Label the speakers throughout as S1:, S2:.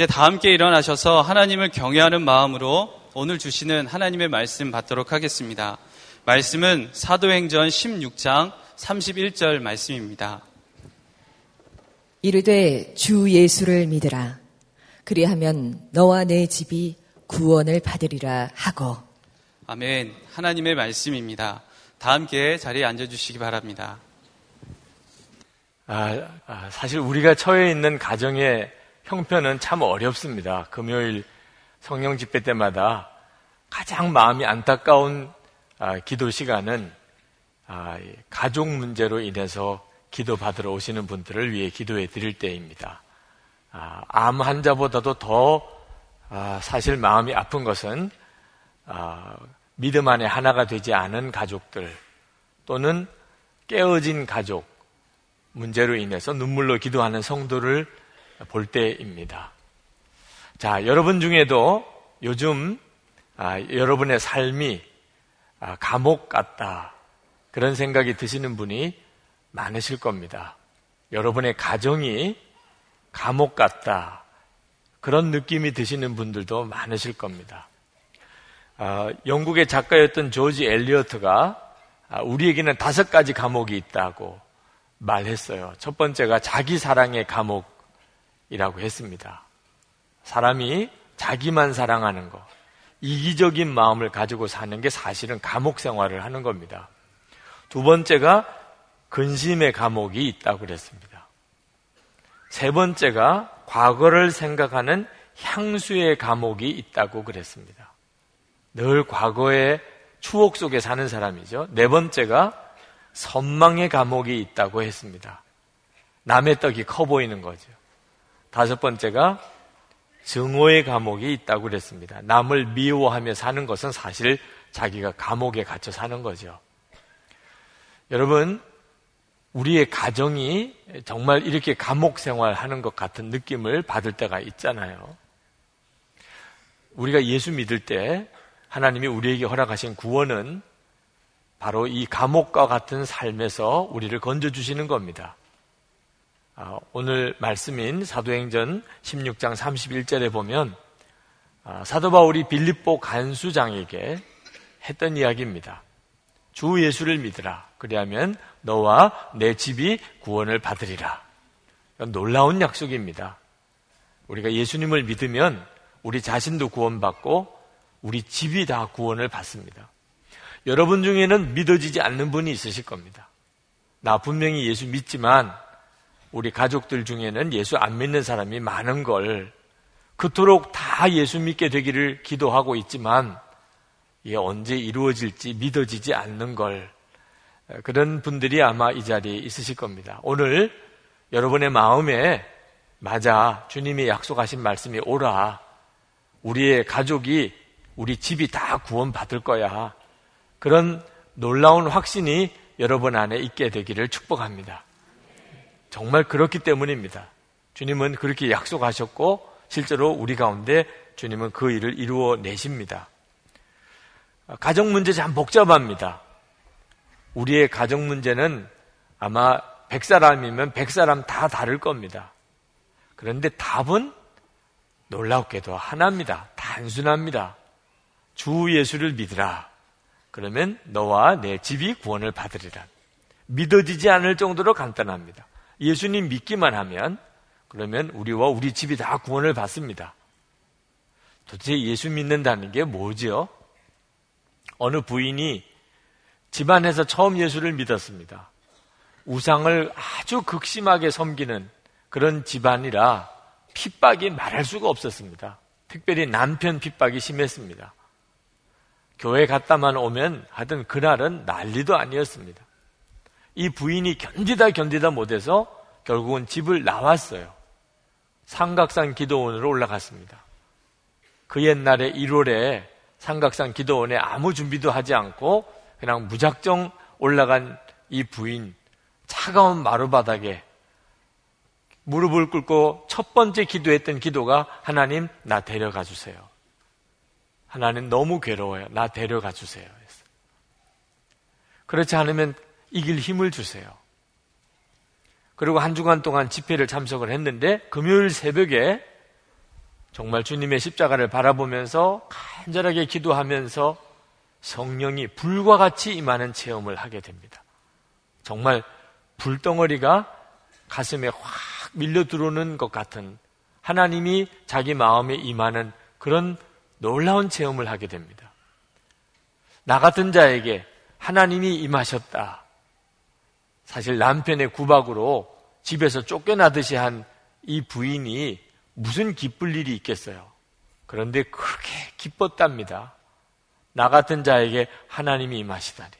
S1: 이제 다 함께 일어나셔서 하나님을 경외하는 마음으로 오늘 주시는 하나님의 말씀 받도록 하겠습니다. 말씀은 사도행전 16장 31절 말씀입니다.
S2: 이르되 주 예수를 믿으라. 그리하면 너와 내 집이 구원을 받으리라 하고.
S1: 아멘. 하나님의 말씀입니다. 다 함께 자리에 앉아주시기 바랍니다.
S3: 아, 아, 사실 우리가 처해 있는 가정의 형편은 참 어렵습니다. 금요일 성령 집회 때마다 가장 마음이 안타까운 아, 기도 시간은 아, 가족 문제로 인해서 기도 받으러 오시는 분들을 위해 기도해 드릴 때입니다. 아, 암 환자보다도 더 아, 사실 마음이 아픈 것은 아, 믿음 안에 하나가 되지 않은 가족들 또는 깨어진 가족 문제로 인해서 눈물로 기도하는 성도를 볼 때입니다. 자, 여러분 중에도 요즘 아, 여러분의 삶이 아, 감옥 같다. 그런 생각이 드시는 분이 많으실 겁니다. 여러분의 가정이 감옥 같다. 그런 느낌이 드시는 분들도 많으실 겁니다. 아, 영국의 작가였던 조지 엘리어트가 아, 우리에게는 다섯 가지 감옥이 있다고 말했어요. 첫 번째가 자기 사랑의 감옥 이라고 했습니다. 사람이 자기만 사랑하는 것, 이기적인 마음을 가지고 사는 게 사실은 감옥 생활을 하는 겁니다. 두 번째가 근심의 감옥이 있다고 그랬습니다. 세 번째가 과거를 생각하는 향수의 감옥이 있다고 그랬습니다. 늘 과거의 추억 속에 사는 사람이죠. 네 번째가 선망의 감옥이 있다고 했습니다. 남의 떡이 커 보이는 거죠. 다섯 번째가 증오의 감옥이 있다고 그랬습니다. 남을 미워하며 사는 것은 사실 자기가 감옥에 갇혀 사는 거죠. 여러분, 우리의 가정이 정말 이렇게 감옥 생활하는 것 같은 느낌을 받을 때가 있잖아요. 우리가 예수 믿을 때 하나님이 우리에게 허락하신 구원은 바로 이 감옥과 같은 삶에서 우리를 건져주시는 겁니다. 아, 오늘 말씀인 사도행전 16장 31절에 보면 아, 사도 바울이 빌립보 간수장에게 했던 이야기입니다. 주 예수를 믿으라. 그리하면 너와 내 집이 구원을 받으리라. 놀라운 약속입니다. 우리가 예수님을 믿으면 우리 자신도 구원받고 우리 집이 다 구원을 받습니다. 여러분 중에는 믿어지지 않는 분이 있으실 겁니다. 나 분명히 예수 믿지만 우리 가족들 중에는 예수 안 믿는 사람이 많은 걸 그토록 다 예수 믿게 되기를 기도하고 있지만 이게 언제 이루어질지 믿어지지 않는 걸 그런 분들이 아마 이 자리에 있으실 겁니다. 오늘 여러분의 마음에 맞아 주님이 약속하신 말씀이 오라 우리의 가족이 우리 집이 다 구원받을 거야. 그런 놀라운 확신이 여러분 안에 있게 되기를 축복합니다. 정말 그렇기 때문입니다. 주님은 그렇게 약속하셨고 실제로 우리 가운데 주님은 그 일을 이루어 내십니다. 가정 문제 참 복잡합니다. 우리의 가정 문제는 아마 100사람이면 100사람 다 다를 겁니다. 그런데 답은 놀랍게도 하나입니다. 단순합니다. 주 예수를 믿으라. 그러면 너와 내 집이 구원을 받으리라. 믿어지지 않을 정도로 간단합니다. 예수님 믿기만 하면 그러면 우리와 우리 집이 다 구원을 받습니다. 도대체 예수 믿는다는 게 뭐죠? 어느 부인이 집안에서 처음 예수를 믿었습니다. 우상을 아주 극심하게 섬기는 그런 집안이라 핍박이 말할 수가 없었습니다. 특별히 남편 핍박이 심했습니다. 교회 갔다만 오면 하던 그날은 난리도 아니었습니다. 이 부인이 견디다 견디다 못해서 결국은 집을 나왔어요. 삼각산 기도원으로 올라갔습니다. 그 옛날에 1월에 삼각산 기도원에 아무 준비도 하지 않고 그냥 무작정 올라간 이 부인 차가운 마루바닥에 무릎을 꿇고 첫 번째 기도했던 기도가 하나님 나 데려가 주세요. 하나님 너무 괴로워요. 나 데려가 주세요. 그렇지 않으면 이길 힘을 주세요. 그리고 한 주간 동안 집회를 참석을 했는데 금요일 새벽에 정말 주님의 십자가를 바라보면서 간절하게 기도하면서 성령이 불과 같이 임하는 체험을 하게 됩니다. 정말 불덩어리가 가슴에 확 밀려 들어오는 것 같은 하나님이 자기 마음에 임하는 그런 놀라운 체험을 하게 됩니다. 나 같은 자에게 하나님이 임하셨다. 사실 남편의 구박으로 집에서 쫓겨나듯이 한 이 부인이 무슨 기쁠 일이 있겠어요. 그런데 그렇게 기뻤답니다. 나 같은 자에게 하나님이 임하시다니.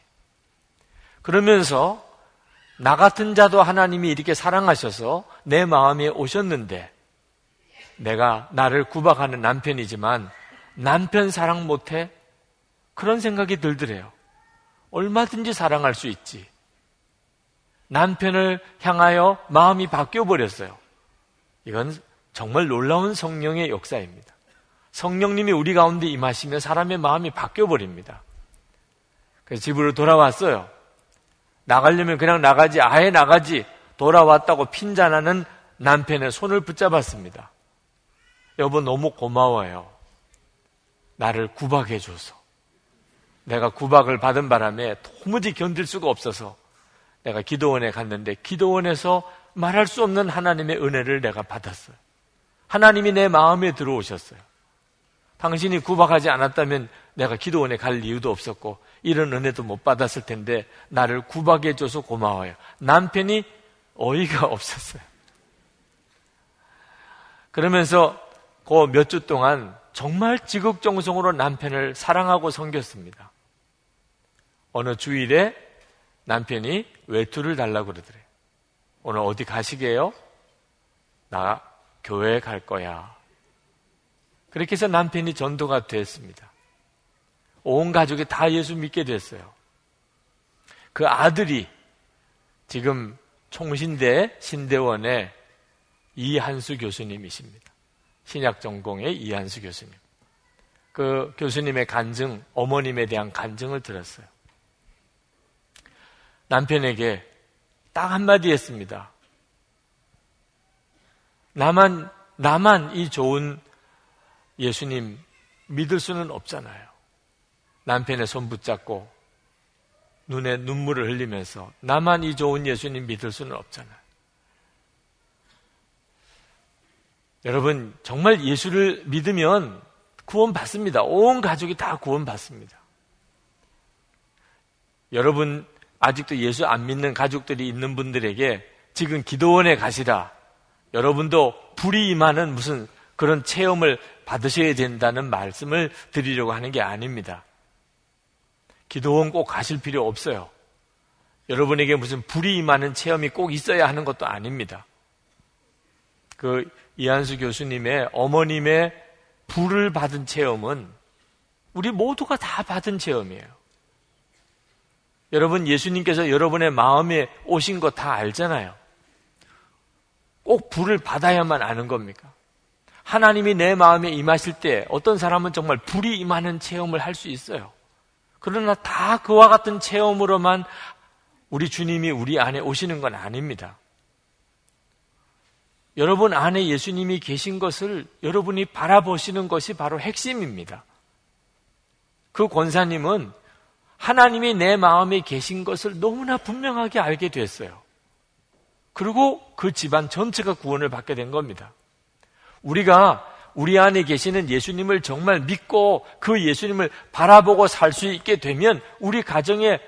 S3: 그러면서 나 같은 자도 하나님이 이렇게 사랑하셔서 내 마음에 오셨는데 내가 나를 구박하는 남편이지만 남편 사랑 못해? 그런 생각이 들더래요. 얼마든지 사랑할 수 있지. 남편을 향하여 마음이 바뀌어 버렸어요. 이건 정말 놀라운 성령의 역사입니다. 성령님이 우리 가운데 임하시면 사람의 마음이 바뀌어 버립니다. 그래서 집으로 돌아왔어요. 나가려면 그냥 나가지, 아예 나가지. 돌아왔다고 핀잔하는 남편의 손을 붙잡았습니다. 여보, 너무 고마워요. 나를 구박해줘서. 내가 구박을 받은 바람에 도무지 견딜 수가 없어서 내가 기도원에 갔는데 기도원에서 말할 수 없는 하나님의 은혜를 내가 받았어요. 하나님이 내 마음에 들어오셨어요. 당신이 구박하지 않았다면 내가 기도원에 갈 이유도 없었고 이런 은혜도 못 받았을 텐데 나를 구박해 줘서 고마워요. 남편이 어이가 없었어요. 그러면서 그 몇 주 동안 정말 지극정성으로 남편을 사랑하고 섬겼습니다. 어느 주일에 남편이 외투를 달라고 그러더래요. 오늘 어디 가시게요? 나 교회 갈 거야. 그렇게 해서 남편이 전도가 됐습니다. 온 가족이 다 예수 믿게 됐어요. 그 아들이 지금 총신대 신대원의 이한수 교수님이십니다. 신약 전공의 이한수 교수님. 그 교수님의 간증, 어머님에 대한 간증을 들었어요. 남편에게 딱 한마디 했습니다. 나만, 나만 이 좋은 예수님 믿을 수는 없잖아요. 남편의 손 붙잡고 눈에 눈물을 흘리면서 나만 이 좋은 예수님 믿을 수는 없잖아요. 여러분, 정말 예수를 믿으면 구원 받습니다. 온 가족이 다 구원 받습니다. 여러분, 아직도 예수 안 믿는 가족들이 있는 분들에게 지금 기도원에 가시라. 여러분도 불이 임하는 무슨 그런 체험을 받으셔야 된다는 말씀을 드리려고 하는 게 아닙니다. 기도원 꼭 가실 필요 없어요. 여러분에게 무슨 불이 임하는 체험이 꼭 있어야 하는 것도 아닙니다. 그 이한수 교수님의 어머님의 불을 받은 체험은 우리 모두가 다 받은 체험이에요. 여러분, 예수님께서 여러분의 마음에 오신 거 다 알잖아요. 꼭 불을 받아야만 아는 겁니까? 하나님이 내 마음에 임하실 때 어떤 사람은 정말 불이 임하는 체험을 할 수 있어요. 그러나 다 그와 같은 체험으로만 우리 주님이 우리 안에 오시는 건 아닙니다. 여러분 안에 예수님이 계신 것을 여러분이 바라보시는 것이 바로 핵심입니다. 그 권사님은 하나님이 내 마음에 계신 것을 너무나 분명하게 알게 됐어요. 그리고 그 집안 전체가 구원을 받게 된 겁니다. 우리가 우리 안에 계시는 예수님을 정말 믿고 그 예수님을 바라보고 살 수 있게 되면 우리 가정에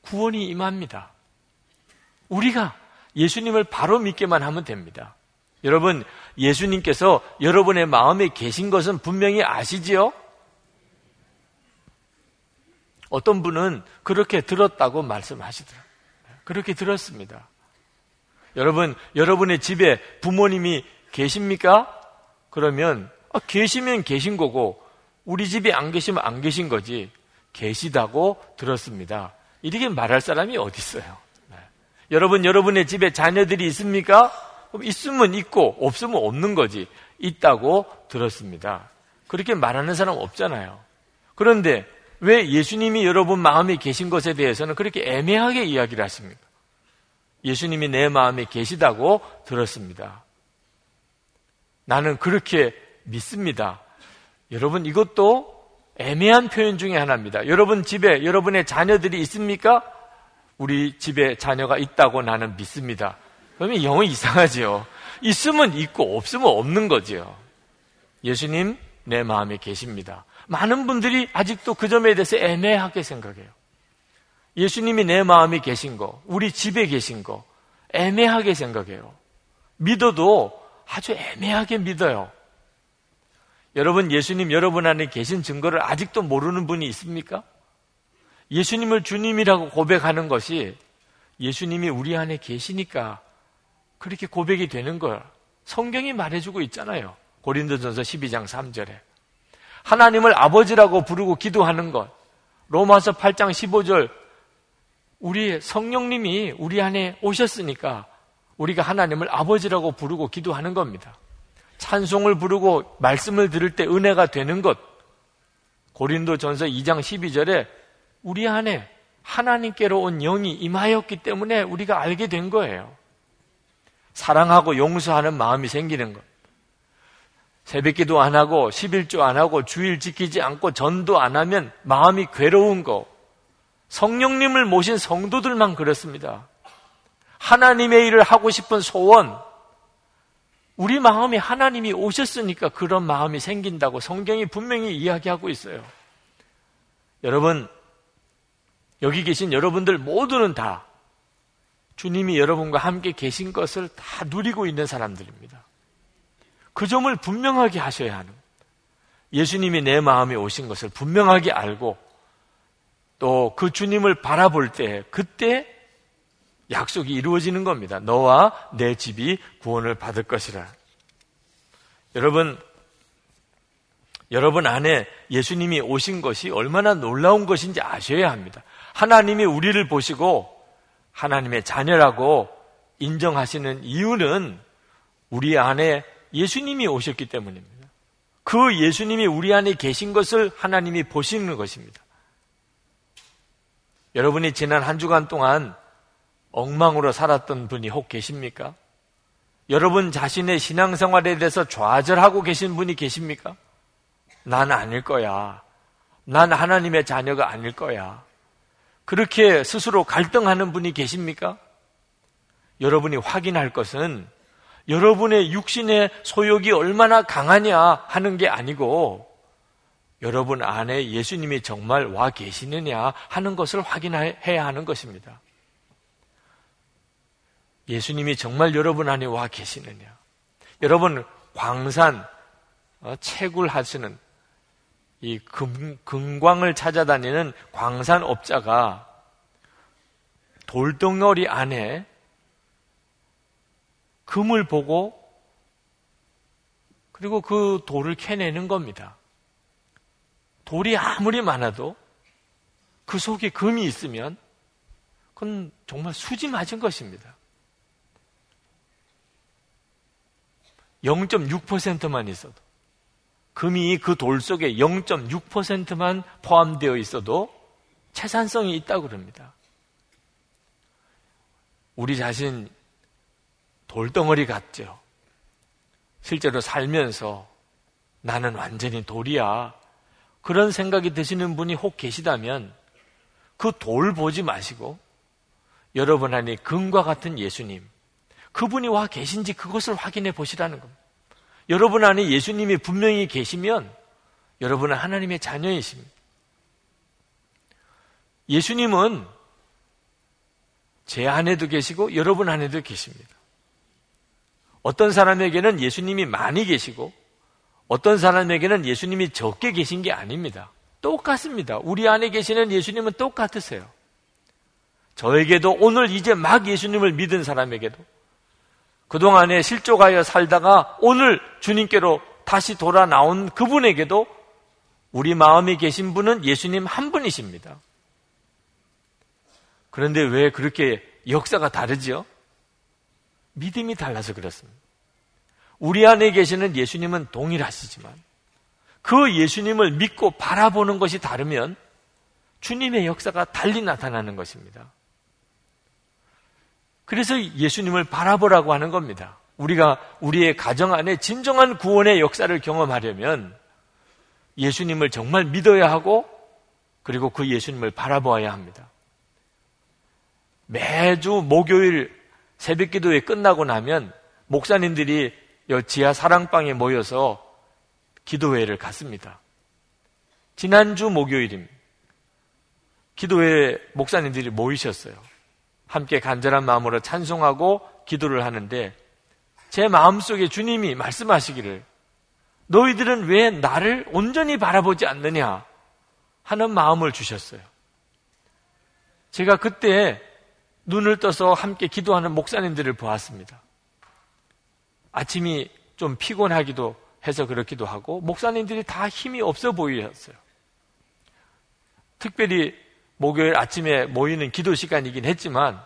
S3: 구원이 임합니다. 우리가 예수님을 바로 믿게만 하면 됩니다. 여러분, 예수님께서 여러분의 마음에 계신 것은 분명히 아시지요? 어떤 분은 그렇게 들었다고 말씀하시더라고요. 그렇게 들었습니다. 여러분, 여러분의 집에 부모님이 계십니까? 그러면 아, 계시면 계신 거고 우리 집에 안 계시면 안 계신 거지 계시다고 들었습니다. 이렇게 말할 사람이 어디 있어요? 네. 여러분, 여러분의 집에 자녀들이 있습니까? 있으면 있고 없으면 없는 거지. 있다고 들었습니다. 그렇게 말하는 사람 없잖아요. 그런데 왜 예수님이 여러분 마음에 계신 것에 대해서는 그렇게 애매하게 이야기를 하십니까? 예수님이 내 마음에 계시다고 들었습니다. 나는 그렇게 믿습니다. 여러분 이것도 애매한 표현 중에 하나입니다. 여러분 집에 여러분의 자녀들이 있습니까? 우리 집에 자녀가 있다고 나는 믿습니다. 그러면 영어 이상하지요. 있으면 있고 없으면 없는 거지요. 예수님 내 마음에 계십니다. 많은 분들이 아직도 그 점에 대해서 애매하게 생각해요. 예수님이 내 마음에 계신 거, 우리 집에 계신 거, 애매하게 생각해요. 믿어도 아주 애매하게 믿어요. 여러분, 예수님 여러분 안에 계신 증거를 아직도 모르는 분이 있습니까? 예수님을 주님이라고 고백하는 것이 예수님이 우리 안에 계시니까 그렇게 고백이 되는 걸 성경이 말해주고 있잖아요. 고린도전서 12장 3절에. 하나님을 아버지라고 부르고 기도하는 것. 로마서 8장 15절. 우리 성령님이 우리 안에 오셨으니까 우리가 하나님을 아버지라고 부르고 기도하는 겁니다. 찬송을 부르고 말씀을 들을 때 은혜가 되는 것. 고린도 전서 2장 12절에 우리 안에 하나님께로 온 영이 임하였기 때문에 우리가 알게 된 거예요. 사랑하고 용서하는 마음이 생기는 것. 새벽 기도 안 하고 11조 안 하고 주일 지키지 않고 전도 안 하면 마음이 괴로운 거. 성령님을 모신 성도들만 그렇습니다. 하나님의 일을 하고 싶은 소원, 우리 마음이 하나님이 오셨으니까 그런 마음이 생긴다고 성경이 분명히 이야기하고 있어요. 여러분, 여기 계신 여러분들 모두는 다 주님이 여러분과 함께 계신 것을 다 누리고 있는 사람들입니다. 그 점을 분명하게 하셔야 하는 예수님이 내 마음에 오신 것을 분명하게 알고 또 그 주님을 바라볼 때 그때 약속이 이루어지는 겁니다. 너와 내 집이 구원을 받을 것이라. 여러분, 여러분 안에 예수님이 오신 것이 얼마나 놀라운 것인지 아셔야 합니다. 하나님이 우리를 보시고 하나님의 자녀라고 인정하시는 이유는 우리 안에 예수님이 오셨기 때문입니다. 그 예수님이 우리 안에 계신 것을 하나님이 보시는 것입니다. 여러분이 지난 한 주간 동안 엉망으로 살았던 분이 혹 계십니까? 여러분 자신의 신앙생활에 대해서 좌절하고 계신 분이 계십니까? 난 아닐 거야. 난 하나님의 자녀가 아닐 거야. 그렇게 스스로 갈등하는 분이 계십니까? 여러분이 확인할 것은 여러분의 육신의 소욕이 얼마나 강하냐 하는 게 아니고 여러분 안에 예수님이 정말 와 계시느냐 하는 것을 확인해야 하는 것입니다. 예수님이 정말 여러분 안에 와 계시느냐. 여러분, 광산, 어, 채굴 하시는 이 금, 금광을 찾아다니는 광산업자가 돌덩어리 안에 금을 보고 그리고 그 돌을 캐내는 겁니다. 돌이 아무리 많아도 그 속에 금이 있으면 그건 정말 수지 맞은 것입니다. 0.6%만 있어도 금이 그 돌 속에 0.6%만 포함되어 있어도 채산성이 있다고 그럽니다. 우리 자신 돌덩어리 같죠. 실제로 살면서 나는 완전히 돌이야. 그런 생각이 드시는 분이 혹 계시다면 그 돌 보지 마시고 여러분 안에 금과 같은 예수님, 그분이 와 계신지 그것을 확인해 보시라는 겁니다. 여러분 안에 예수님이 분명히 계시면 여러분은 하나님의 자녀이십니다. 예수님은 제 안에도 계시고 여러분 안에도 계십니다. 어떤 사람에게는 예수님이 많이 계시고 어떤 사람에게는 예수님이 적게 계신 게 아닙니다. 똑같습니다. 우리 안에 계시는 예수님은 똑같으세요. 저에게도 오늘 이제 막 예수님을 믿은 사람에게도 그동안에 실족하여 살다가 오늘 주님께로 다시 돌아 나온 그분에게도 우리 마음에 계신 분은 예수님 한 분이십니다. 그런데 왜 그렇게 역사가 다르지요? 믿음이 달라서 그렇습니다. 우리 안에 계시는 예수님은 동일하시지만 그 예수님을 믿고 바라보는 것이 다르면 주님의 역사가 달리 나타나는 것입니다. 그래서 예수님을 바라보라고 하는 겁니다. 우리가 우리의 가정 안에 진정한 구원의 역사를 경험하려면 예수님을 정말 믿어야 하고 그리고 그 예수님을 바라보아야 합니다. 매주 목요일 새벽 기도회 끝나고 나면 목사님들이 지하 사랑방에 모여서 기도회를 갔습니다. 지난주 목요일입니다. 기도회 목사님들이 모이셨어요. 함께 간절한 마음으로 찬송하고 기도를 하는데 제 마음속에 주님이 말씀하시기를 너희들은 왜 나를 온전히 바라보지 않느냐 하는 마음을 주셨어요. 제가 그때 눈을 떠서 함께 기도하는 목사님들을 보았습니다. 아침이 좀 피곤하기도 해서 그렇기도 하고 목사님들이 다 힘이 없어 보이셨어요. 특별히 목요일 아침에 모이는 기도 시간이긴 했지만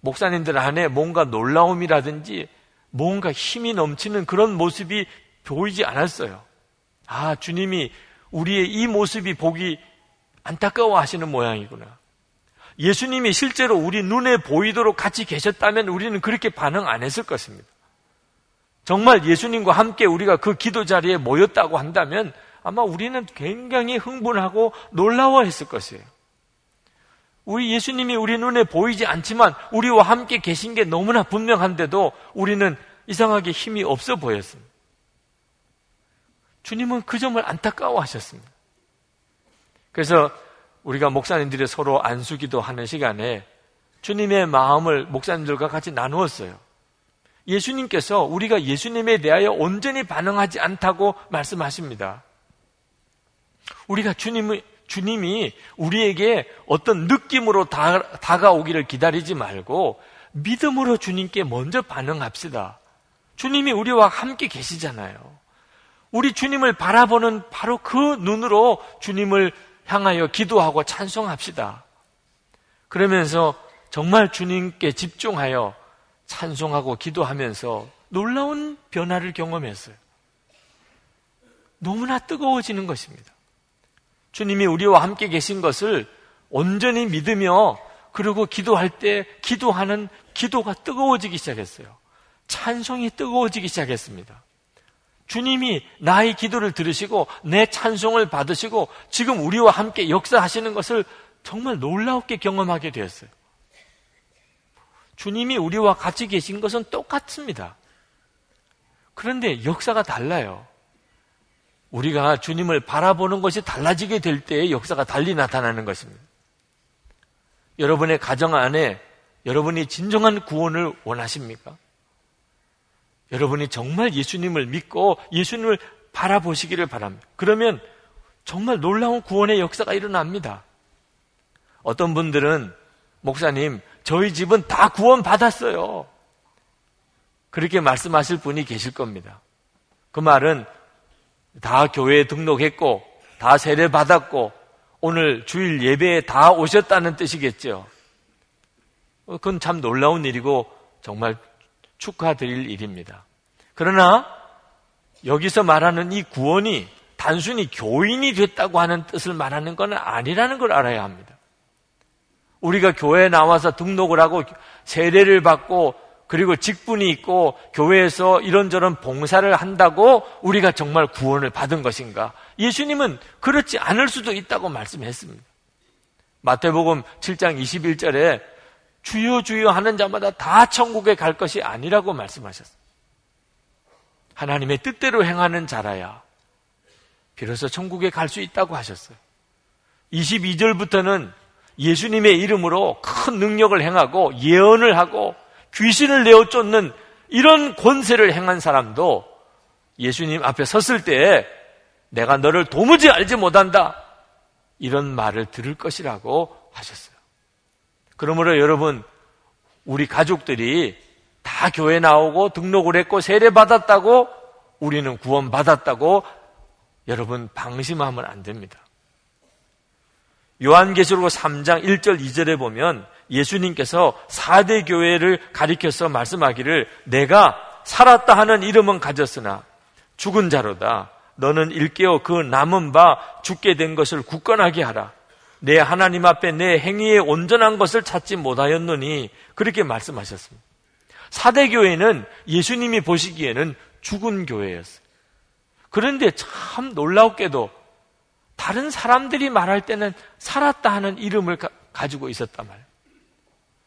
S3: 목사님들 안에 뭔가 놀라움이라든지 뭔가 힘이 넘치는 그런 모습이 보이지 않았어요. 아, 주님이 우리의 이 모습이 보기 안타까워 하시는 모양이구나. 예수님이 실제로 우리 눈에 보이도록 같이 계셨다면 우리는 그렇게 반응 안 했을 것입니다. 정말 예수님과 함께 우리가 그 기도 자리에 모였다고 한다면 아마 우리는 굉장히 흥분하고 놀라워했을 것이에요. 우리 예수님이 우리 눈에 보이지 않지만 우리와 함께 계신 게 너무나 분명한데도 우리는 이상하게 힘이 없어 보였습니다. 주님은 그 점을 안타까워 하셨습니다. 그래서 우리가 목사님들이 서로 안수기도 하는 시간에 주님의 마음을 목사님들과 같이 나누었어요. 예수님께서 우리가 예수님에 대하여 온전히 반응하지 않다고 말씀하십니다. 우리가 주님의 주님이 우리에게 어떤 느낌으로 다, 다가오기를 기다리지 말고 믿음으로 주님께 먼저 반응합시다. 주님이 우리와 함께 계시잖아요. 우리 주님을 바라보는 바로 그 눈으로 주님을 향하여 기도하고 찬송합시다. 그러면서 정말 주님께 집중하여 찬송하고 기도하면서 놀라운 변화를 경험했어요. 너무나 뜨거워지는 것입니다. 주님이 우리와 함께 계신 것을 온전히 믿으며 그리고 기도할 때 기도하는 기도가 뜨거워지기 시작했어요. 찬송이 뜨거워지기 시작했습니다. 주님이 나의 기도를 들으시고 내 찬송을 받으시고 지금 우리와 함께 역사하시는 것을 정말 놀라웠게 경험하게 되었어요. 주님이 우리와 같이 계신 것은 똑같습니다. 그런데 역사가 달라요. 우리가 주님을 바라보는 것이 달라지게 될 때의 역사가 달리 나타나는 것입니다. 여러분의 가정 안에 여러분이 진정한 구원을 원하십니까? 여러분이 정말 예수님을 믿고 예수님을 바라보시기를 바랍니다. 그러면 정말 놀라운 구원의 역사가 일어납니다. 어떤 분들은 목사님, 저희 집은 다 구원 받았어요. 그렇게 말씀하실 분이 계실 겁니다. 그 말은 다 교회에 등록했고, 다 세례 받았고, 오늘 주일 예배에 다 오셨다는 뜻이겠죠. 그건 참 놀라운 일이고, 정말 축하드릴 일입니다. 그러나, 여기서 말하는 이 구원이 단순히 교인이 됐다고 하는 뜻을 말하는 것은 아니라는 걸 알아야 합니다. 우리가 교회에 나와서 등록을 하고 세례를 받고 그리고 직분이 있고 교회에서 이런저런 봉사를 한다고 우리가 정말 구원을 받은 것인가? 예수님은 그렇지 않을 수도 있다고 말씀했습니다. 마태복음 7장 21절에 주여 주여 하는 자마다 다 천국에 갈 것이 아니라고 말씀하셨습니다. 하나님의 뜻대로 행하는 자라야 비로소 천국에 갈 수 있다고 하셨어요. 22절부터는 예수님의 이름으로 큰 능력을 행하고 예언을 하고 귀신을 내어 쫓는 이런 권세를 행한 사람도 예수님 앞에 섰을 때 내가 너를 도무지 알지 못한다. 이런 말을 들을 것이라고 하셨어요. 그러므로 여러분, 우리 가족들이 다 교회 나오고 등록을 했고 세례 받았다고 우리는 구원 받았다고 여러분 방심하면 안 됩니다. 요한계시록 3장 1절 2절에 보면 예수님께서 4대 교회를 가리켜서 말씀하기를 내가 살았다 하는 이름은 가졌으나 죽은 자로다. 너는 일깨어 그 남은 바 죽게 된 것을 굳건하게 하라. 내 하나님 앞에 내 행위에 온전한 것을 찾지 못하였느니 그렇게 말씀하셨습니다. 사대 교회는 예수님이 보시기에는 죽은 교회였어요. 그런데 참 놀랍게도 다른 사람들이 말할 때는 살았다 하는 이름을 가, 지고 있었단 말이에요.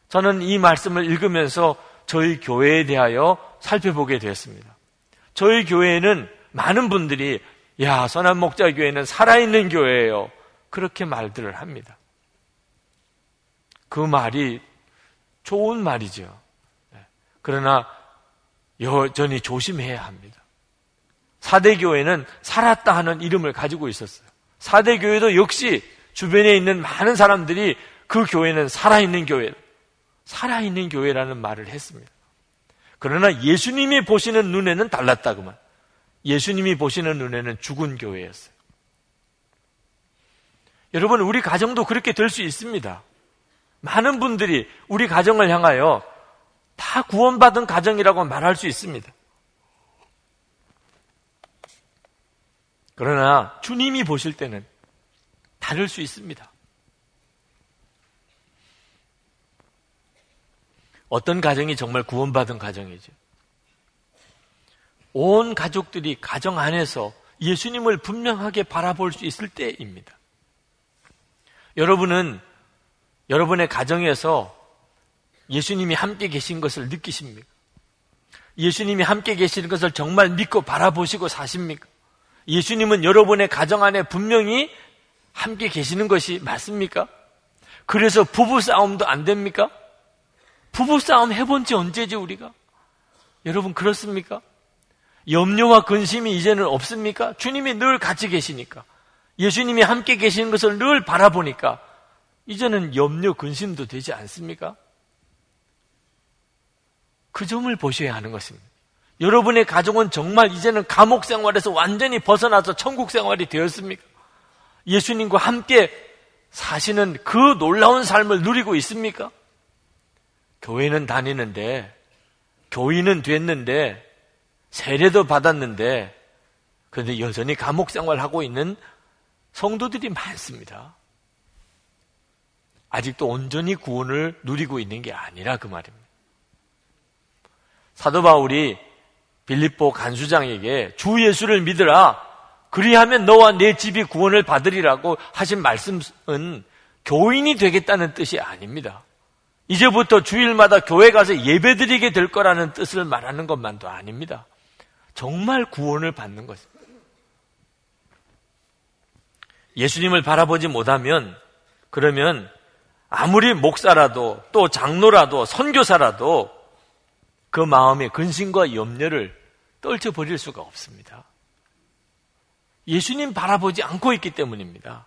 S3: 저는 이 말씀을 읽으면서 저희 교회에 대하여 살펴보게 되었습니다. 저희 교회에는 많은 분들이 야, 선한 목자 교회는 살아있는 교회예요. 그렇게 말들을 합니다. 그 말이 좋은 말이죠. 네. 그러나 여전히 조심해야 합니다. 사대교회는 살았다 하는 이름을 가지고 있었어요. 사대교회도 역시 주변에 있는 많은 사람들이 그 교회는 살아있는 교회, 살아있는 교회라는 말을 했습니다. 그러나 예수님이 보시는 눈에는 달랐다그만. 예수님이 보시는 눈에는 죽은 교회였어요. 여러분, 우리 가정도 그렇게 될 수 있습니다. 많은 분들이 우리 가정을 향하여 다 구원받은 가정이라고 말할 수 있습니다. 그러나 주님이 보실 때는 다를 수 있습니다. 어떤 가정이 정말 구원받은 가정이죠. 온 가족들이 가정 안에서 예수님을 분명하게 바라볼 수 있을 때입니다. 여러분은 여러분의 가정에서 예수님이 함께 계신 것을 느끼십니까? 예수님이 함께 계시는 것을 정말 믿고 바라보시고 사십니까? 예수님은 여러분의 가정 안에 분명히 함께 계시는 것이 맞습니까? 그래서 부부 싸움도 안 됩니까? 부부 싸움 해본 지 언제지, 우리가? 여러분, 그렇습니까? 염려와 근심이 이제는 없습니까? 주님이 늘 같이 계시니까. 예수님이 함께 계시는 것을 늘 바라보니까. 이제는 염려, 근심도 되지 않습니까? 그 점을 보셔야 하는 것입니다. 여러분의 가족은 정말 이제는 감옥 생활에서 완전히 벗어나서 천국 생활이 되었습니까? 예수님과 함께 사시는 그 놀라운 삶을 누리고 있습니까? 교회는 다니는데, 교인은 됐는데, 세례도 받았는데, 그런데 여전히 감옥 생활하고 있는 성도들이 많습니다. 아직도 온전히 구원을 누리고 있는 게 아니라 그 말입니다. 사도 바울이 빌립보 간수장에게 주 예수를 믿으라. 그리하면 너와 내 집이 구원을 받으리라고 하신 말씀은 교인이 되겠다는 뜻이 아닙니다. 이제부터 주일마다 교회 가서 예배 드리게 될 거라는 뜻을 말하는 것만도 아닙니다. 정말 구원을 받는 것입니다. 예수님을 바라보지 못하면 그러면 아무리 목사라도 또 장로라도 선교사라도 그 마음의 근심과 염려를 떨쳐버릴 수가 없습니다. 예수님 바라보지 않고 있기 때문입니다.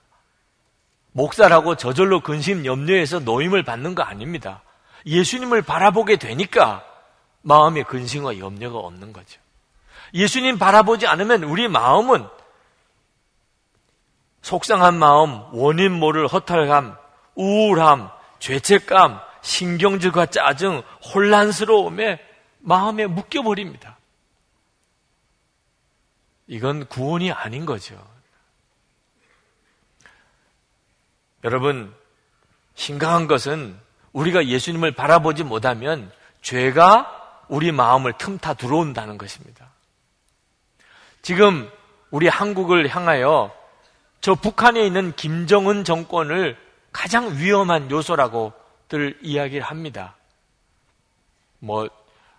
S3: 목사라고 저절로 근심 염려해서 노임을 받는 거 아닙니다. 예수님을 바라보게 되니까 마음의 근심과 염려가 없는 거죠. 예수님 바라보지 않으면 우리 마음은 속상한 마음, 원인 모를 허탈감, 우울함, 죄책감, 신경질과 짜증, 혼란스러움에 마음에 묶여버립니다. 이건 구원이 아닌 거죠. 여러분, 심각한 것은 우리가 예수님을 바라보지 못하면 죄가 우리 마음을 틈타 들어온다는 것입니다. 지금 우리 한국을 향하여 저 북한에 있는 김정은 정권을 가장 위험한 요소라고들 이야기를 합니다. 뭐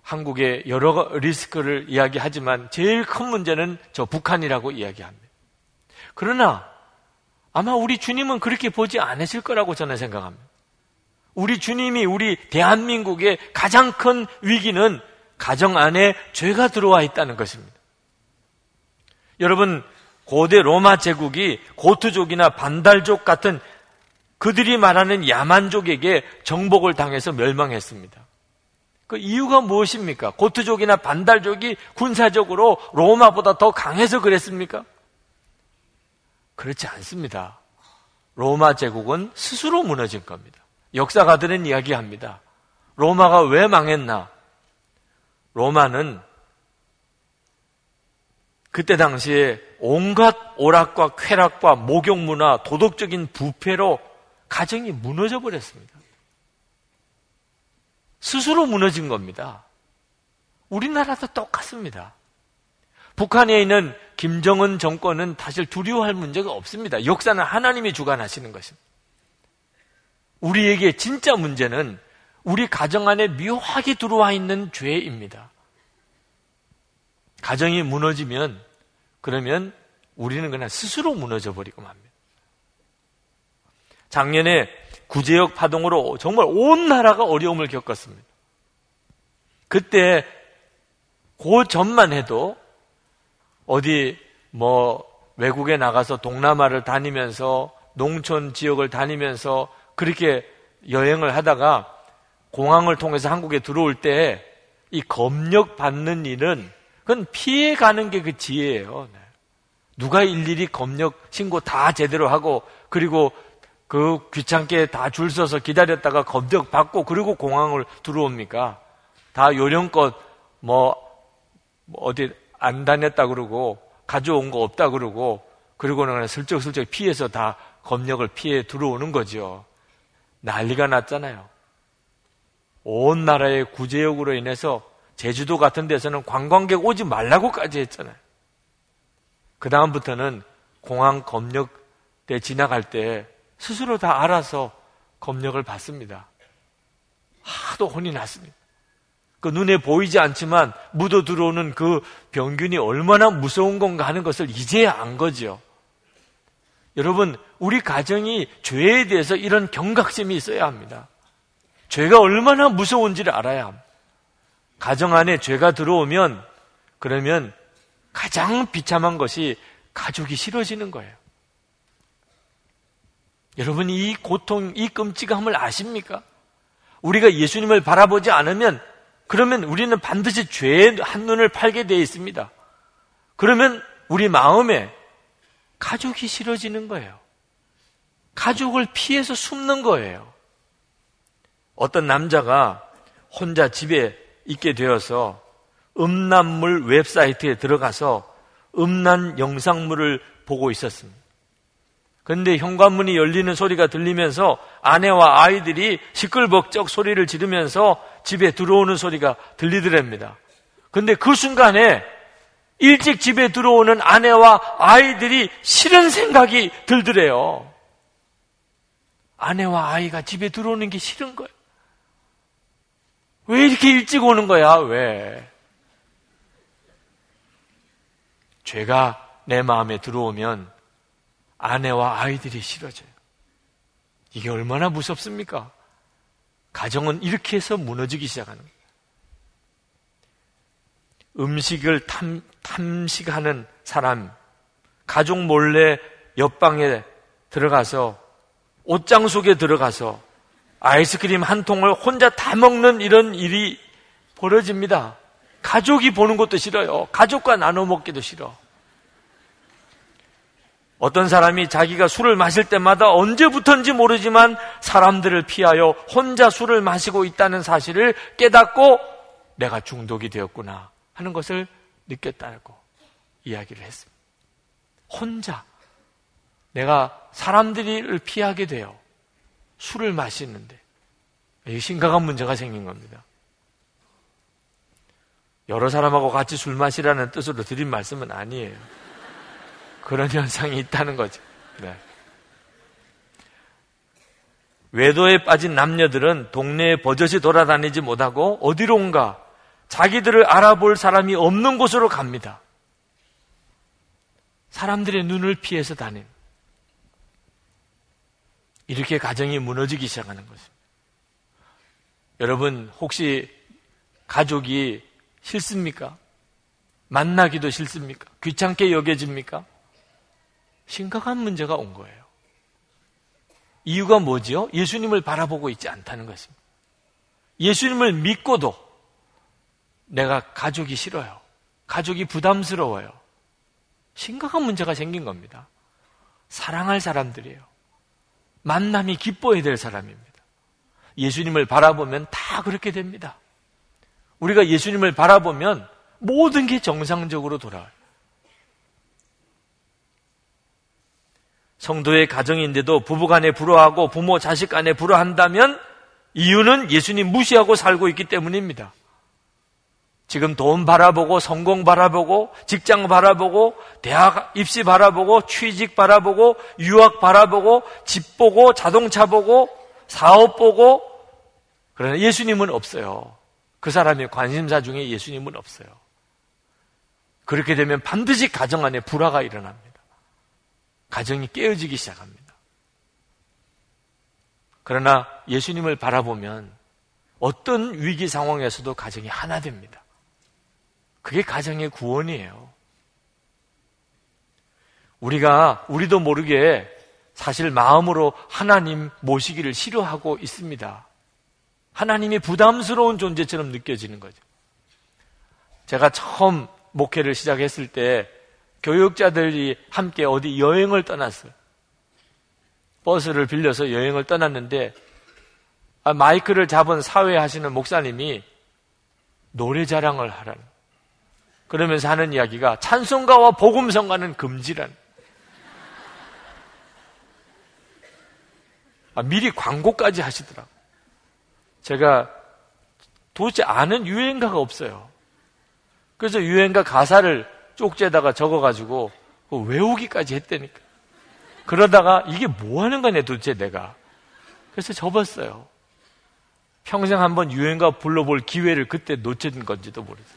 S3: 한국의 여러 리스크를 이야기하지만 제일 큰 문제는 저 북한이라고 이야기합니다. 그러나 아마 우리 주님은 그렇게 보지 않으실 거라고 저는 생각합니다. 우리 주님이 우리 대한민국의 가장 큰 위기는 가정 안에 죄가 들어와 있다는 것입니다. 여러분, 고대 로마 제국이 고트족이나 반달족 같은 그들이 말하는 야만족에게 정복을 당해서 멸망했습니다. 그 이유가 무엇입니까? 고트족이나 반달족이 군사적으로 로마보다 더 강해서 그랬습니까? 그렇지 않습니다. 로마 제국은 스스로 무너진 겁니다. 역사가들은 이야기합니다. 로마가 왜 망했나? 로마는 그때 당시에 온갖 오락과 쾌락과 목욕 문화, 도덕적인 부패로 가정이 무너져 버렸습니다. 스스로 무너진 겁니다. 우리나라도 똑같습니다. 북한에 있는 김정은 정권은 사실 두려워할 문제가 없습니다. 역사는 하나님이 주관하시는 것입니다. 우리에게 진짜 문제는 우리 가정 안에 묘하게 들어와 있는 죄입니다. 가정이 무너지면 그러면 우리는 그냥 스스로 무너져 버리고 맙니다. 작년에 구제역 파동으로 정말 온 나라가 어려움을 겪었습니다. 그때 그 전만 해도 어디 뭐 외국에 나가서 동남아를 다니면서 농촌 지역을 다니면서 그렇게 여행을 하다가 공항을 통해서 한국에 들어올 때 이 검역 받는 일은 그건 피해 가는 게 그 지혜예요. 네. 누가 일일이 검역 신고 다 제대로 하고 그리고 그 귀찮게 다 줄 서서 기다렸다가 검역 받고 그리고 공항을 들어옵니까? 다 요령껏 뭐, 뭐 어디 안 다녔다 그러고 가져온 거 없다 그러고 그리고는 그냥 슬쩍슬쩍 피해서 다 검역을 피해 들어오는 거죠. 난리가 났잖아요. 온 나라의 구제역으로 인해서 제주도 같은 데서는 관광객 오지 말라고까지 했잖아요. 그 다음부터는 공항 검역대 지나갈 때 스스로 다 알아서 검역을 받습니다. 하도 혼이 났습니다. 그 눈에 보이지 않지만 묻어 들어오는 그 병균이 얼마나 무서운 건가 하는 것을 이제야 안 거죠. 여러분, 우리 가정이 죄에 대해서 이런 경각심이 있어야 합니다. 죄가 얼마나 무서운지를 알아야 합니다. 가정 안에 죄가 들어오면 그러면 가장 비참한 것이 가족이 싫어지는 거예요. 여러분 이 고통, 이 끔찍함을 아십니까? 우리가 예수님을 바라보지 않으면 그러면 우리는 반드시 죄의 한눈을 팔게 되어 있습니다. 그러면 우리 마음에 가족이 싫어지는 거예요. 가족을 피해서 숨는 거예요. 어떤 남자가 혼자 집에 있게 되어서 음란물 웹사이트에 들어가서 음란 영상물을 보고 있었습니다. 그런데 현관문이 열리는 소리가 들리면서 아내와 아이들이 시끌벅적 소리를 지르면서 집에 들어오는 소리가 들리더랍니다. 그런데 그 순간에 일찍 집에 들어오는 아내와 아이들이 싫은 생각이 들더래요. 아내와 아이가 집에 들어오는 게 싫은 거예요. 왜 이렇게 일찍 오는 거야? 왜? 죄가 내 마음에 들어오면 아내와 아이들이 싫어져요. 이게 얼마나 무섭습니까? 가정은 이렇게 해서 무너지기 시작하는 거예요. 음식을 탐, 탐식하는 사람, 가족 몰래 옆방에 들어가서 옷장 속에 들어가서 아이스크림 한 통을 혼자 다 먹는 이런 일이 벌어집니다. 가족이 보는 것도 싫어요. 가족과 나눠 먹기도 싫어. 어떤 사람이 자기가 술을 마실 때마다 언제부턴지 모르지만 사람들을 피하여 혼자 술을 마시고 있다는 사실을 깨닫고 내가 중독이 되었구나 하는 것을 느꼈다고 이야기를 했습니다. 혼자 내가 사람들을 피하게 돼요. 술을 마시는데 심각한 문제가 생긴 겁니다. 여러 사람하고 같이 술 마시라는 뜻으로 드린 말씀은 아니에요. 그런 현상이 있다는 거죠. 네. 외도에 빠진 남녀들은 동네에 버젓이 돌아다니지 못하고 어디론가 자기들을 알아볼 사람이 없는 곳으로 갑니다. 사람들의 눈을 피해서 다닌. 이렇게 가정이 무너지기 시작하는 것입니다. 여러분, 혹시 가족이 싫습니까? 만나기도 싫습니까? 귀찮게 여겨집니까? 심각한 문제가 온 거예요. 이유가 뭐지요? 예수님을 바라보고 있지 않다는 것입니다. 예수님을 믿고도 내가 가족이 싫어요. 가족이 부담스러워요. 심각한 문제가 생긴 겁니다. 사랑할 사람들이에요. 만남이 기뻐야 될 사람입니다. 예수님을 바라보면 다 그렇게 됩니다. 우리가 예수님을 바라보면 모든 게 정상적으로 돌아와요. 성도의 가정인데도 부부 간에 불화하고 부모 자식 간에 불화한다면 이유는 예수님 무시하고 살고 있기 때문입니다. 지금 돈 바라보고 성공 바라보고 직장 바라보고 대학 입시 바라보고 취직 바라보고 유학 바라보고 집 보고 자동차 보고 사업 보고 그러나 예수님은 없어요. 그 사람의 관심사 중에 예수님은 없어요. 그렇게 되면 반드시 가정 안에 불화가 일어납니다. 가정이 깨어지기 시작합니다. 그러나 예수님을 바라보면 어떤 위기 상황에서도 가정이 하나 됩니다. 그게 가정의 구원이에요. 우리가 우리도 모르게 사실 마음으로 하나님 모시기를 싫어하고 있습니다. 하나님이 부담스러운 존재처럼 느껴지는 거죠. 제가 처음 목회를 시작했을 때 교육자들이 함께 어디 여행을 떠났어요. 버스를 빌려서 여행을 떠났는데 아, 마이크를 잡은 사회 하시는 목사님이 노래 자랑을 하라는 그러면서 하는 이야기가 찬송가와 복음성가는 금지란. 아, 미리 광고까지 하시더라고. 제가 도대체 아는 유행가가 없어요. 그래서 유행가 가사를 쪽지에다가 적어가지고 외우기까지 했다니까. 그러다가 이게 뭐 하는 거냐 도대체 내가. 그래서 접었어요. 평생 한번 유행가 불러볼 기회를 그때 놓친 건지도 모르겠어요.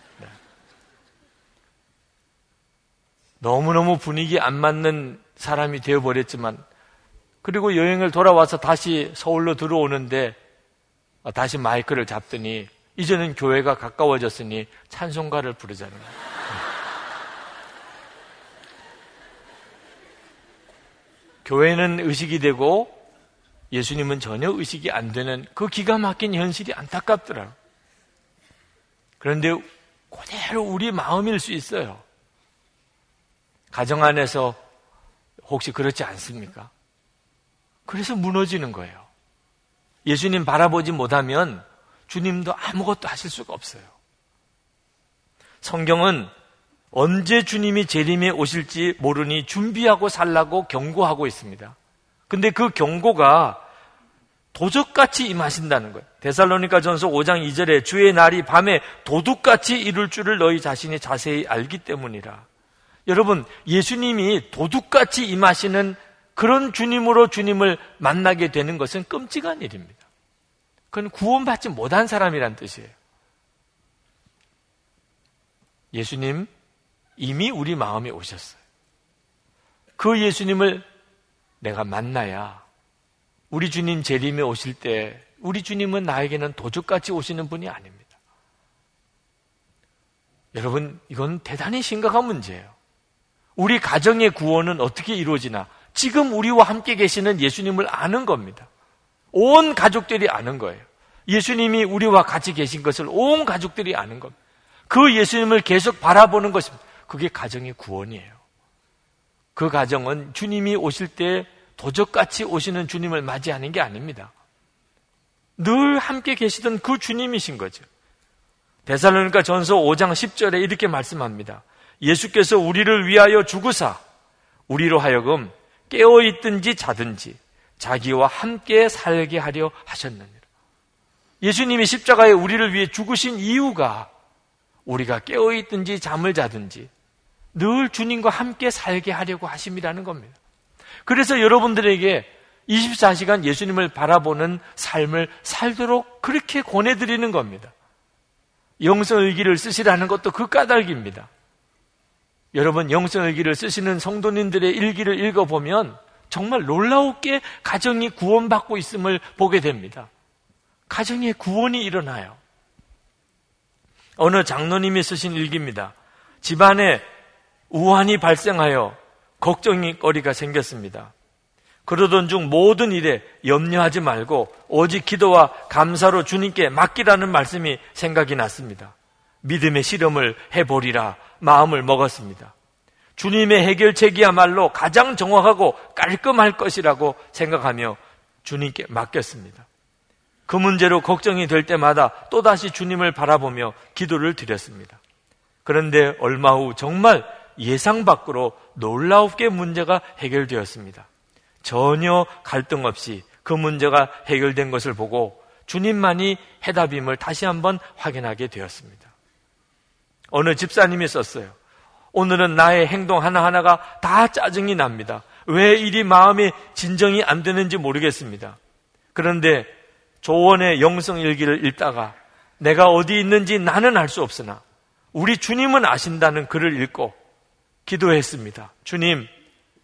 S3: 너무너무 분위기 안 맞는 사람이 되어버렸지만, 그리고 여행을 돌아와서 다시 서울로 들어오는데, 다시 마이크를 잡더니, 이제는 교회가 가까워졌으니 찬송가를 부르자는 거예요. 교회는 의식이 되고 예수님은 전혀 의식이 안 되는 그 기가 막힌 현실이 안타깝더라. 그런데 그대로 우리 마음일 수 있어요. 가정 안에서 혹시 그렇지 않습니까? 그래서 무너지는 거예요. 예수님 바라보지 못하면 주님도 아무것도 하실 수가 없어요. 성경은 언제 주님이 재림에 오실지 모르니 준비하고 살라고 경고하고 있습니다. 근데 그 경고가 도적같이 임하신다는 거예요. 데살로니가 전서 5장 2절에 주의 날이 밤에 도둑같이 이룰 줄을 너희 자신이 자세히 알기 때문이라. 여러분, 예수님이 도둑같이 임하시는 그런 주님으로 주님을 만나게 되는 것은 끔찍한 일입니다. 그건 구원받지 못한 사람이란 뜻이에요. 예수님 이미 우리 마음에 오셨어요. 그 예수님을 내가 만나야 우리 주님 재림에 오실 때 우리 주님은 나에게는 도둑같이 오시는 분이 아닙니다. 여러분, 이건 대단히 심각한 문제예요. 우리 가정의 구원은 어떻게 이루어지나? 지금 우리와 함께 계시는 예수님을 아는 겁니다. 온 가족들이 아는 거예요. 예수님이 우리와 같이 계신 것을 온 가족들이 아는 겁니다. 그 예수님을 계속 바라보는 것입니다. 그게 가정의 구원이에요. 그 가정은 주님이 오실 때 도적같이 오시는 주님을 맞이하는 게 아닙니다. 늘 함께 계시던 그 주님이신 거죠. 대살로니까 전서 5장 10절에 이렇게 말씀합니다. 예수께서 우리를 위하여 죽으사 우리로 하여금 깨어 있든지 자든지 자기와 함께 살게 하려 하셨느니라. 예수님이 십자가에 우리를 위해 죽으신 이유가 우리가 깨어 있든지 잠을 자든지 늘 주님과 함께 살게 하려고 하심이라는 겁니다. 그래서 여러분들에게 24시간 예수님을 바라보는 삶을 살도록 그렇게 권해드리는 겁니다. 영성의기를 쓰시라는 것도 그 까닭입니다. 여러분 영성일기를 쓰시는 성도님들의 일기를 읽어보면 정말 놀라웠게 가정이 구원받고 있음을 보게 됩니다. 가정에 구원이 일어나요. 어느 장로님이 쓰신 일기입니다. 집안에 우환이 발생하여 걱정이 거리가 생겼습니다. 그러던 중 모든 일에 염려하지 말고 오직 기도와 감사로 주님께 맡기라는 말씀이 생각이 났습니다. 믿음의 실험을 해보리라 마음을 먹었습니다. 주님의 해결책이야말로 가장 정확하고 깔끔할 것이라고 생각하며 주님께 맡겼습니다. 그 문제로 걱정이 될 때마다 또다시 주님을 바라보며 기도를 드렸습니다. 그런데 얼마 후 정말 예상 밖으로 놀라웁게 문제가 해결되었습니다. 전혀 갈등 없이 그 문제가 해결된 것을 보고 주님만이 해답임을 다시 한번 확인하게 되었습니다. 어느 집사님이 썼어요. 오늘은 나의 행동 하나하나가 다 짜증이 납니다. 왜 이리 마음이 진정이 안 되는지 모르겠습니다. 그런데 조원의 영성 일기를 읽다가 내가 어디 있는지 나는 알 수 없으나 우리 주님은 아신다는 글을 읽고 기도했습니다. 주님,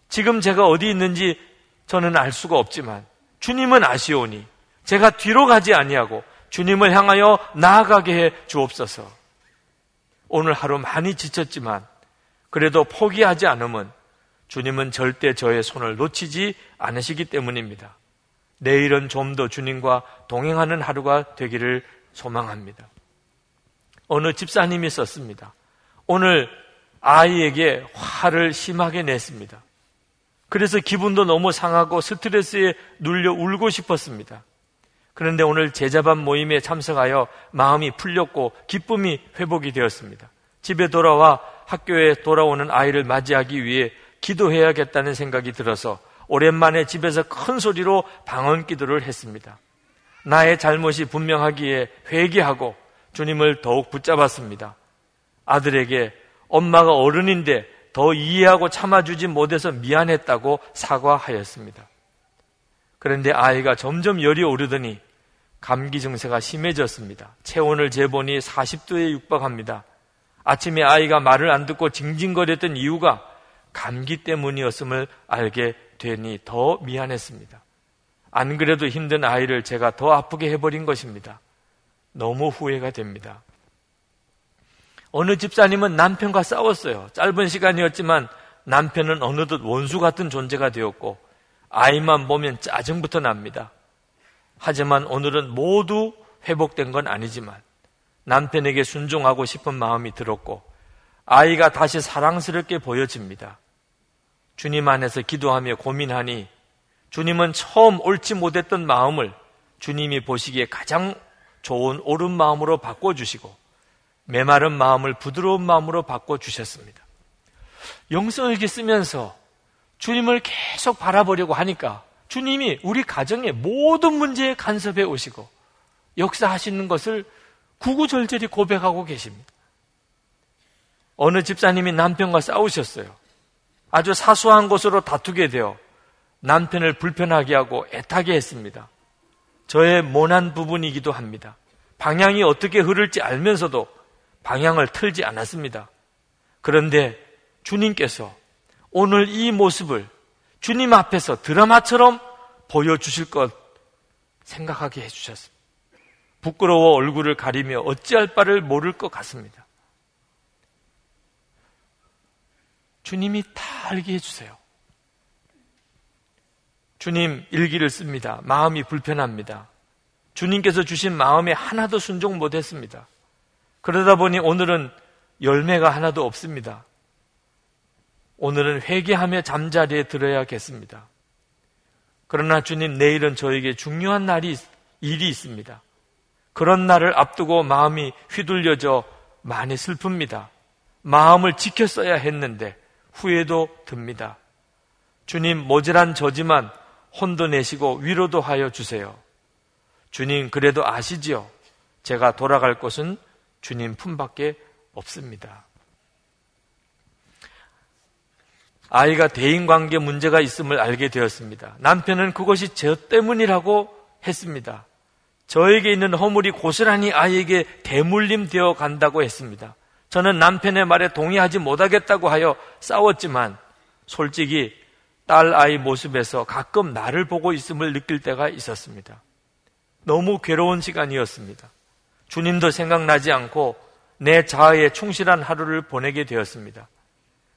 S3: 지금 제가 어디 있는지 저는 알 수가 없지만 주님은 아시오니 제가 뒤로 가지 아니하고 주님을 향하여 나아가게 해 주옵소서. 오늘 하루 많이 지쳤지만 그래도 포기하지 않으면 주님은 절대 저의 손을 놓치지 않으시기 때문입니다. 내일은 좀 더 주님과 동행하는 하루가 되기를 소망합니다. 어느 집사님이 썼습니다. 오늘 아이에게 화를 심하게 냈습니다. 그래서 기분도 너무 상하고 스트레스에 눌려 울고 싶었습니다. 그런데 오늘 제자반 모임에 참석하여 마음이 풀렸고 기쁨이 회복이 되었습니다. 집에 돌아와 학교에 돌아오는 아이를 맞이하기 위해 기도해야겠다는 생각이 들어서 오랜만에 집에서 큰 소리로 방언 기도를 했습니다. 나의 잘못이 분명하기에 회개하고 주님을 더욱 붙잡았습니다. 아들에게 엄마가 어른인데 더 이해하고 참아주지 못해서 미안했다고 사과하였습니다. 그런데 아이가 점점 열이 오르더니 감기 증세가 심해졌습니다. 체온을 재보니 40도에 육박합니다. 아침에 아이가 말을 안 듣고 징징거렸던 이유가 감기 때문이었음을 알게 되니 더 미안했습니다. 안 그래도 힘든 아이를 제가 더 아프게 해버린 것입니다. 너무 후회가 됩니다. 어느 집사님은 남편과 싸웠어요. 짧은 시간이었지만 남편은 어느덧 원수 같은 존재가 되었고 아이만 보면 짜증부터 납니다. 하지만 오늘은 모두 회복된 건 아니지만 남편에게 순종하고 싶은 마음이 들었고 아이가 다시 사랑스럽게 보여집니다. 주님 안에서 기도하며 고민하니 주님은 처음 옳지 못했던 마음을 주님이 보시기에 가장 좋은 옳은 마음으로 바꿔주시고 메마른 마음을 부드러운 마음으로 바꿔주셨습니다. 영성일기 쓰면서 주님을 계속 바라보려고 하니까 주님이 우리 가정의 모든 문제에 간섭해 오시고 역사하시는 것을 구구절절히 고백하고 계십니다. 어느 집사님이 남편과 싸우셨어요. 아주 사소한 것으로 다투게 되어 남편을 불편하게 하고 애타게 했습니다. 저의 모난 부분이기도 합니다. 방향이 어떻게 흐를지 알면서도 방향을 틀지 않았습니다. 그런데 주님께서 오늘 이 모습을 주님 앞에서 드라마처럼 보여주실 것 생각하게 해주셨습니다. 부끄러워 얼굴을 가리며 어찌할 바를 모를 것 같습니다. 주님이 다 알게 해주세요. 주님 일기를 씁니다. 마음이 불편합니다. 주님께서 주신 마음에 하나도 순종 못했습니다. 그러다 보니 오늘은 열매가 하나도 없습니다. 오늘은 회개하며 잠자리에 들어야겠습니다. 그러나 주님 내일은 저에게 중요한 날이 일이 있습니다. 그런 날을 앞두고 마음이 휘둘려져 많이 슬픕니다. 마음을 지켰어야 했는데 후회도 듭니다. 주님 모질한 저지만 혼도 내시고 위로도 하여 주세요. 주님 그래도 아시지요? 제가 돌아갈 곳은 주님 품밖에 없습니다. 아이가 대인관계 문제가 있음을 알게 되었습니다. 남편은 그것이 저 때문이라고 했습니다. 저에게 있는 허물이 고스란히 아이에게 대물림 되어 간다고 했습니다. 저는 남편의 말에 동의하지 못하겠다고 하여 싸웠지만 솔직히 딸 아이 모습에서 가끔 나를 보고 있음을 느낄 때가 있었습니다. 너무 괴로운 시간이었습니다. 주님도 생각나지 않고 내 자아에 충실한 하루를 보내게 되었습니다.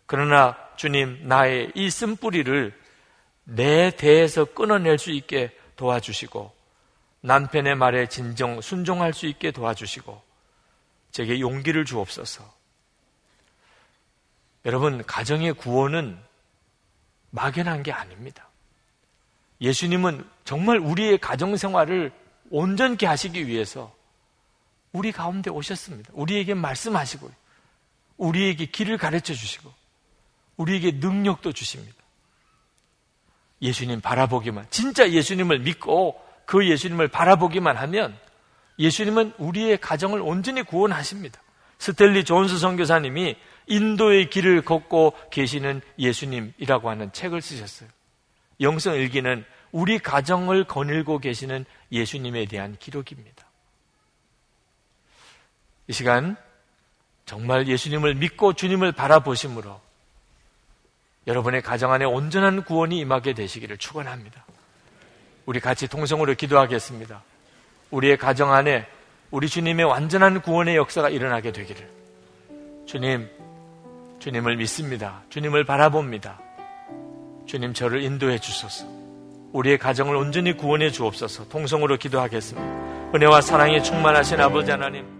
S3: 그러나 주님, 나의 이 쓴뿌리를 내 대에서 끊어낼 수 있게 도와주시고 남편의 말에 진정 순종할 수 있게 도와주시고 제게 용기를 주옵소서. 여러분, 가정의 구원은 막연한 게 아닙니다. 예수님은 정말 우리의 가정 생활을 온전케 하시기 위해서 우리 가운데 오셨습니다. 우리에게 말씀하시고, 우리에게 길을 가르쳐 주시고, 우리에게 능력도 주십니다. 예수님 바라보기만, 진짜 예수님을 믿고 그 예수님을 바라보기만 하면 예수님은 우리의 가정을 온전히 구원하십니다. 스텔리 존스 선교사님이 인도의 길을 걷고 계시는 예수님이라고 하는 책을 쓰셨어요. 영성 일기는 우리 가정을 거닐고 계시는 예수님에 대한 기록입니다. 이 시간 정말 예수님을 믿고 주님을 바라보심으로 여러분의 가정 안에 온전한 구원이 임하게 되시기를 축원합니다. 우리 같이 통성으로 기도하겠습니다. 우리의 가정 안에 우리 주님의 완전한 구원의 역사가 일어나게 되기를. 주님, 주님을 믿습니다. 주님을 바라봅니다. 주님 저를 인도해 주소서. 우리의 가정을 온전히 구원해 주옵소서. 통성으로 기도하겠습니다. 은혜와 사랑에 충만하신 아버지 하나님.